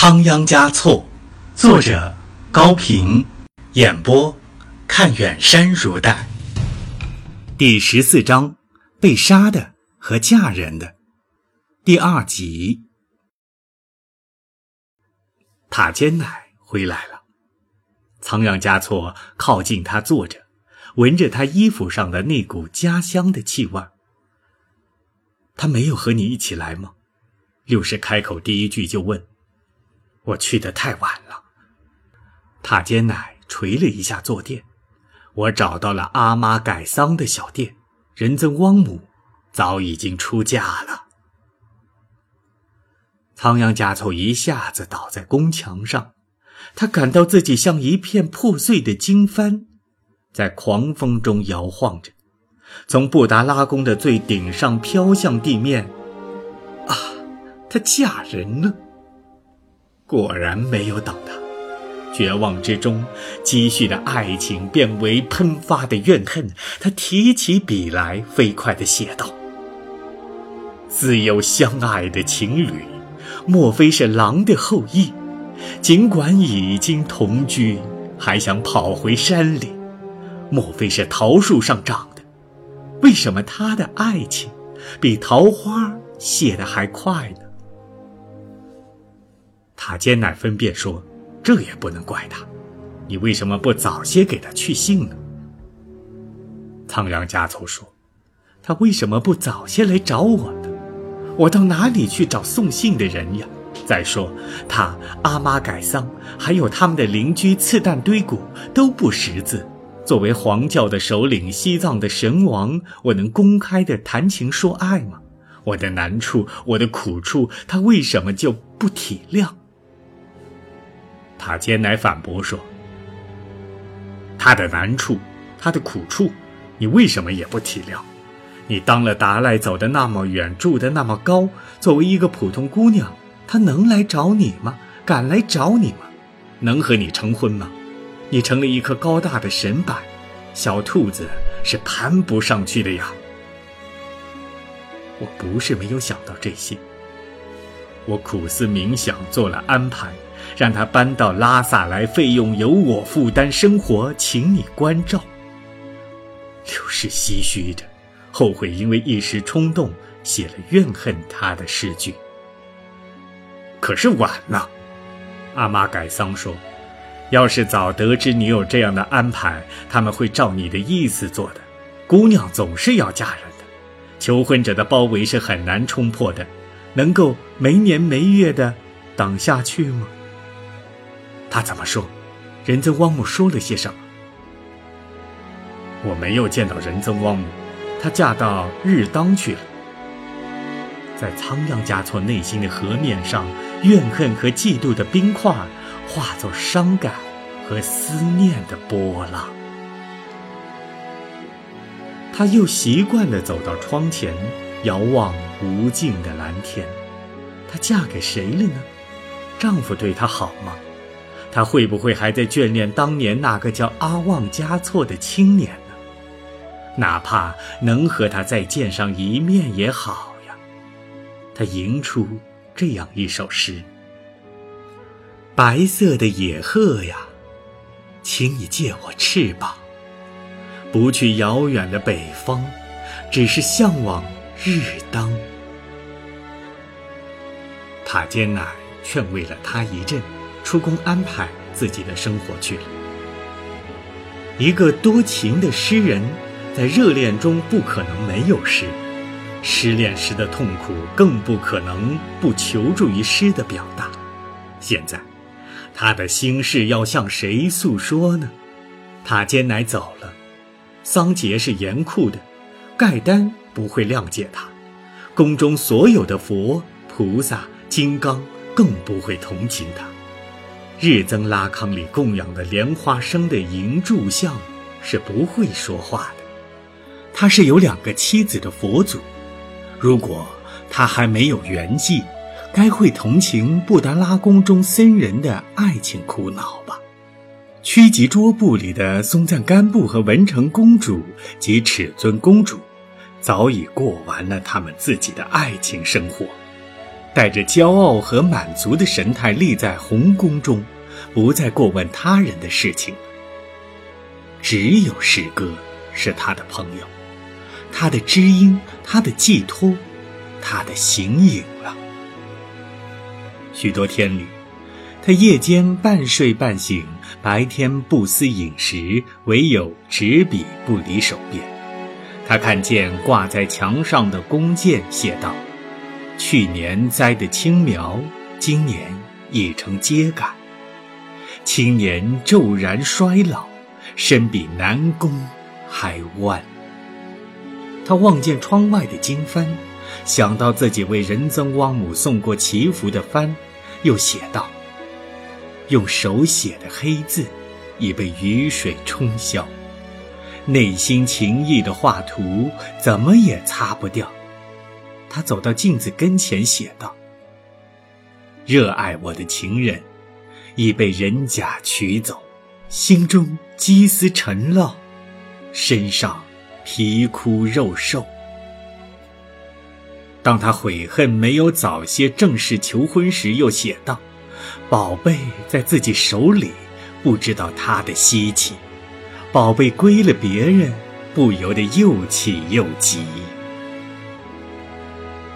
仓央嘉措，作者高平，演播看远山如黛。第十四章：被杀的和嫁人的。第二集。塔尖奶回来了，仓央嘉措靠近他坐着，闻着他衣服上的那股家乡的气味。他没有和你一起来吗？六世开口第一句就问。我去的太晚了。塔尖奶捶了一下坐垫。我找到了阿妈改桑的小店，仁增汪母早已经出嫁了。仓央嘉措一下子倒在宫墙上，他感到自己像一片破碎的经幡，在狂风中摇晃着，从布达拉宫的最顶上飘向地面。啊，她嫁人了。果然没有等他，绝望之中积蓄的爱情变为喷发的怨恨。他提起笔来，飞快地写道：“自幼相爱的情侣，莫非是狼的后裔？尽管已经同居，还想跑回山里？莫非是桃树上长的？为什么他的爱情比桃花谢得还快呢？”塔尖乃分辨说：“这也不能怪他，你为什么不早些给他去信呢？”仓央嘉措说：“他为什么不早些来找我呢？我到哪里去找送信的人呀？再说他阿妈改桑，还有他们的邻居次旦堆古都不识字。作为黄教的首领，西藏的神王，我能公开的谈情说爱吗？我的难处，我的苦处，他为什么就不体谅？”塔尖乃反驳说：“他的难处，他的苦处，你为什么也不体谅？你当了达赖，走的那么远，住的那么高，作为一个普通姑娘，他能来找你吗？敢来找你吗？能和你成婚吗？你成了一颗高大的神板，小兔子是攀不上去的呀。我不是没有想到这些，我苦思冥想，做了安排。”让他搬到拉萨来，费用由我负担，生活请你关照。刘氏唏嘘着，后悔因为一时冲动写了怨恨他的诗句。可是晚了，阿妈改桑说：“要是早得知你有这样的安排，他们会照你的意思做的。姑娘总是要嫁人的，求婚者的包围是很难冲破的，能够没年没月的挡下去吗？”他怎么说？仁增汪姆说了些什么？我没有见到仁增汪姆，她嫁到日当去了。在仓央嘉措内心的河面上，怨恨和嫉妒的冰块化作伤感和思念的波浪。他又习惯地走到窗前，遥望无尽的蓝天。她嫁给谁了呢？丈夫对她好吗？他会不会还在眷恋当年那个叫阿旺嘉措的青年呢？哪怕能和他再见上一面也好呀。他吟出这样一首诗：白色的野鹤呀，请你借我翅膀，不去遥远的北方，只是向往日当。塔尖乃劝慰了他一阵。出宫安排自己的生活去了。一个多情的诗人，在热恋中不可能没有诗，失恋时的痛苦更不可能不求助于诗的表达。现在，他的心事要向谁诉说呢？塔尖乃走了，桑杰是严酷的，盖丹不会谅解他，宫中所有的佛、菩萨、金刚更不会同情他。日增拉康里供养的莲花生的银柱像，是不会说话的。他是有两个妻子的佛祖，如果他还没有圆寂，该会同情布达拉宫中僧人的爱情苦恼吧？曲吉桌布里的松赞干布和文成公主及尺尊公主，早已过完了他们自己的爱情生活。带着骄傲和满足的神态立在红宫中，不再过问他人的事情。只有诗歌是他的朋友，他的知音，他的寄托，他的形影了。许多天里，他夜间半睡半醒，白天不思饮食，唯有执笔不离手边。他看见挂在墙上的弓箭，写道：“去年栽的青苗，今年已成秸秆。青年骤然衰老。”身比南宫还弯。他望见窗外的经幡，想到自己为仁增汪母送过祈福的幡，又写道：“用手写的黑字，已被雨水冲消。内心情意的画图，怎么也擦不掉。”他走到镜子跟前，写道：“热爱我的情人，已被人家取走。”心中积思沉烙，身上皮枯肉瘦。当他悔恨没有早些正式求婚时，又写道：“宝贝在自己手里，不知道他的稀奇；宝贝归了别人，不由得又气又急。”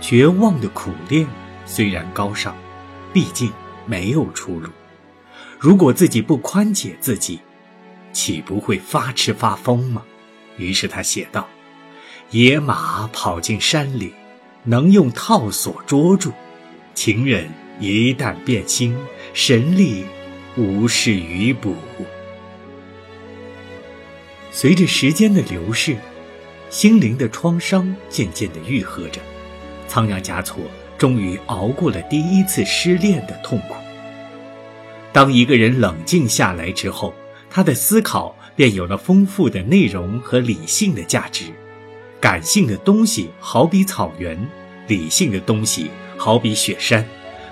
绝望的苦练虽然高尚，毕竟没有出路。如果自己不宽解自己，岂不会发痴发疯吗？于是他写道：“野马跑进山里，能用套索捉住；情人一旦变心，神力无事于补。”随着时间的流逝，心灵的创伤渐渐的愈合着，仓央嘉措终于熬过了第一次失恋的痛苦。当一个人冷静下来之后，他的思考便有了丰富的内容和理性的价值。感性的东西好比草原，理性的东西好比雪山。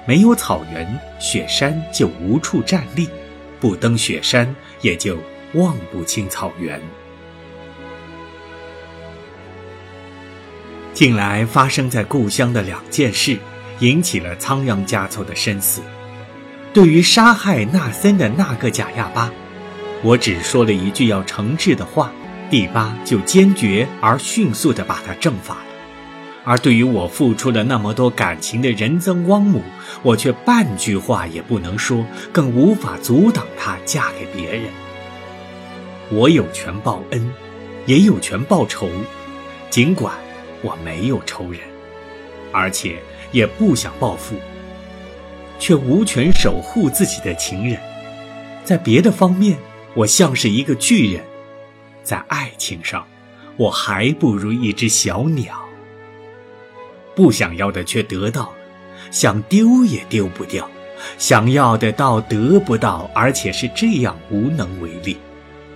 没有草原，雪山就无处站立；不登雪山，也就望不清草原。近来发生在故乡的两件事，引起了仓央嘉措的深思。对于杀害纳森的那个贾亚巴，我只说了一句要惩治的话，第八就坚决而迅速地把他正法了；而对于我付出了那么多感情的仁增汪母，我却半句话也不能说，更无法阻挡她嫁给别人。我有权报恩，也有权报仇，尽管我没有仇人，而且也不想报复。却无权守护自己的情人，在别的方面，我像是一个巨人；在爱情上，我还不如一只小鸟。不想要的却得到了，想丢也丢不掉；想要的倒得不到，而且是这样无能为力。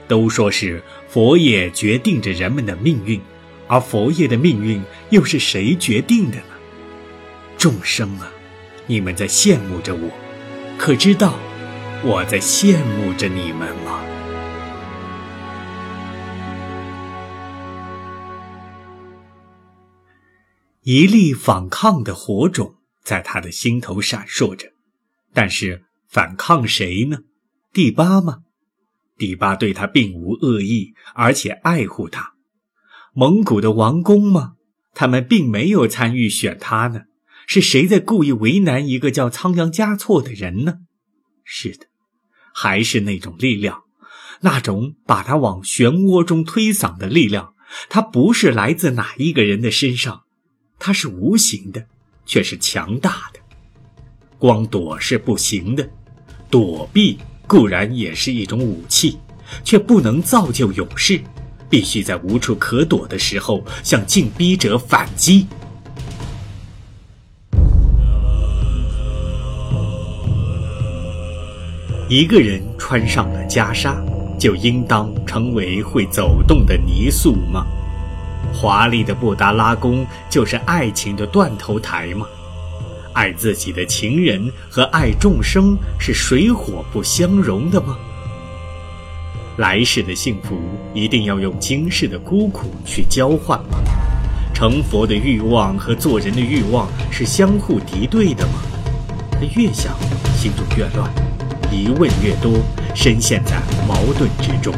都说是佛业决定着人们的命运，而佛爷的命运又是谁决定的呢？众生啊！你们在羡慕着我，可知道我在羡慕着你们吗？一粒反抗的火种在他的心头闪烁着，但是反抗谁呢？第八吗？第八对他并无恶意，而且爱护他。蒙古的王公吗？他们并没有参与选他呢。是谁在故意为难一个叫仓央嘉措的人呢？是的，还是那种力量，那种把他往漩涡中推搡的力量。它不是来自哪一个人的身上，它是无形的，却是强大的。光躲是不行的，躲避固然也是一种武器，却不能造就勇士。必须在无处可躲的时候，向进逼者反击。一个人穿上了袈裟，就应当成为会走动的泥塑吗？华丽的布达拉宫就是爱情的断头台吗？爱自己的情人和爱众生是水火不相容的吗？来世的幸福一定要用今世的孤苦去交换吗？成佛的欲望和做人的欲望是相互敌对的吗？他越想，心就越乱，疑问越多，深陷在矛盾之中。